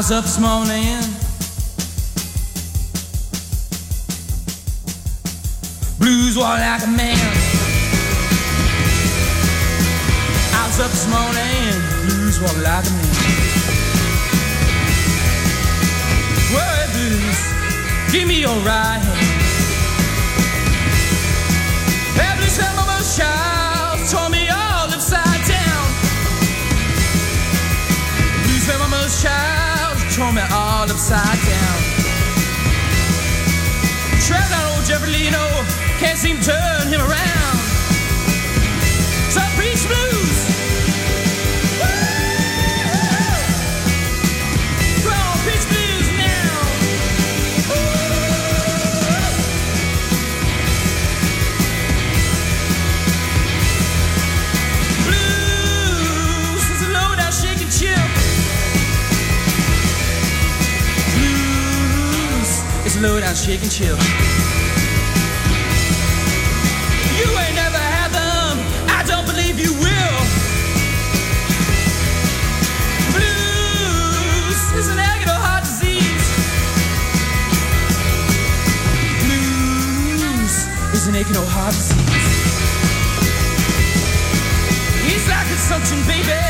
Was up this morning. Blues walk like a man. I was up this morning. Blues walk like a man. Well, blues, give me your right hand. Blues, some of my child tore me all upside down. Blues, my mama's child tore me all upside down. Trapped that old Jeffrey Lino, can't seem to turn him around. So peace blues. Blues is a low down shaking chip. You ain't never had them. I don't believe you will. Blues is an agony heart disease. Blues is an old heart disease. He's like consumption, baby.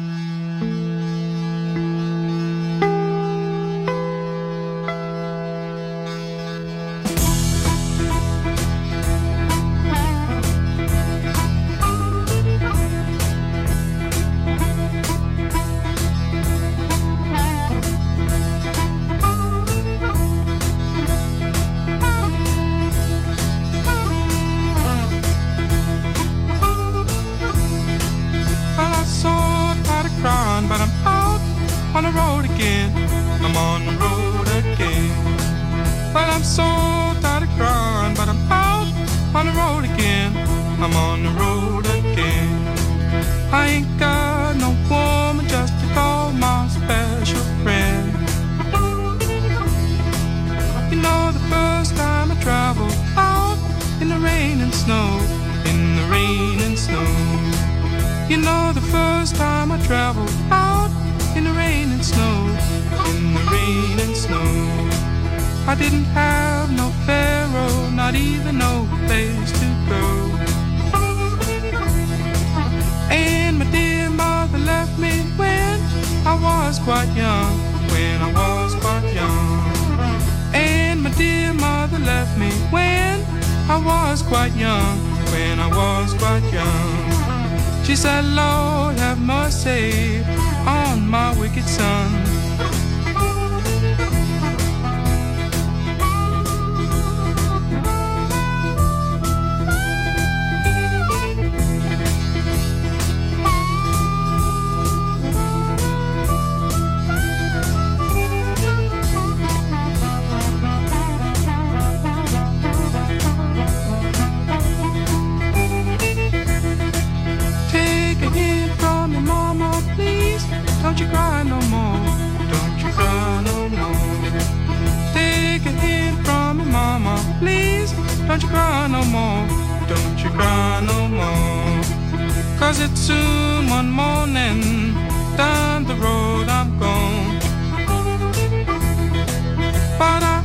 more, don't you cry no more. Cause it's soon one morning, down the road I'm gone. But I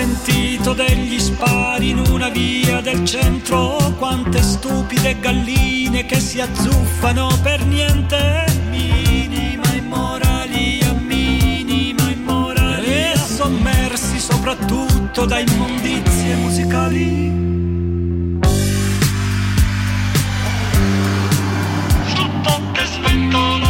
sentito degli spari in una via del centro, quante stupide galline che si azzuffano per niente. Minima immoralia, minima immoralia. E sommersi soprattutto da immondizie musicali. Sul ponte svento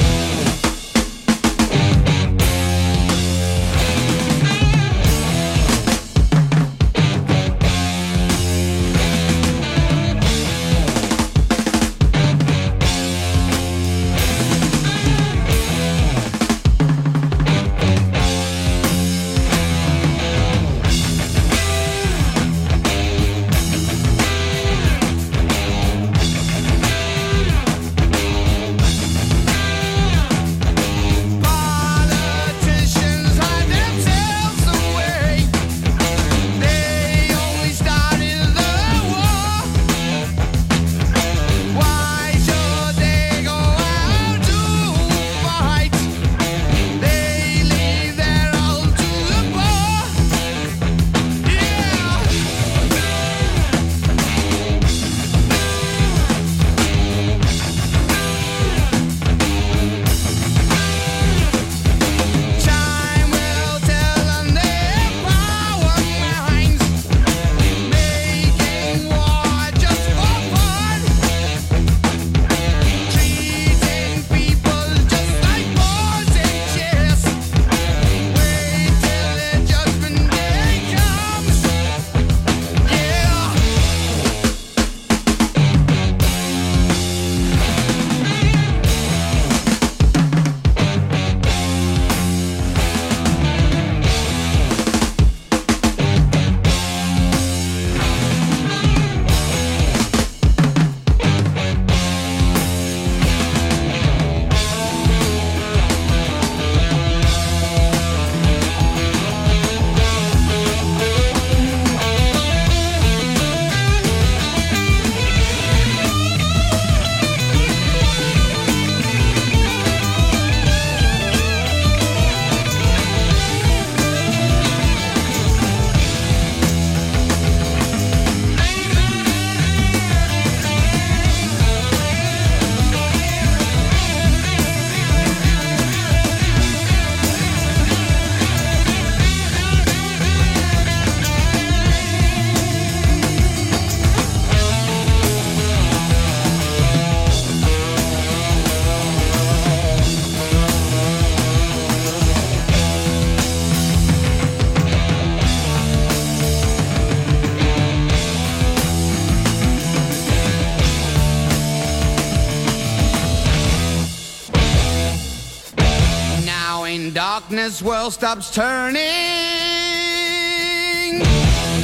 this world stops turning.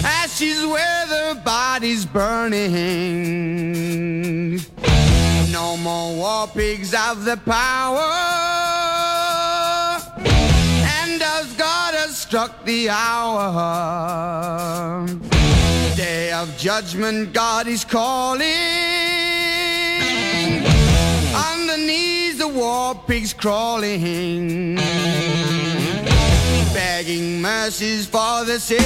Ashes where the bodies burning. No more war pigs have the power. And as God has struck the hour, day of judgment, God is calling. Underneath the war pigs crawling begging mercies for the sins.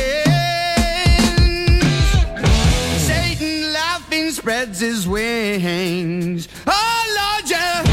Satan laughing spreads his wings. Oh Lord, yeah.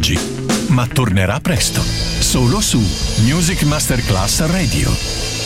Oggi, ma tornerà presto, solo su Music Masterclass Radio.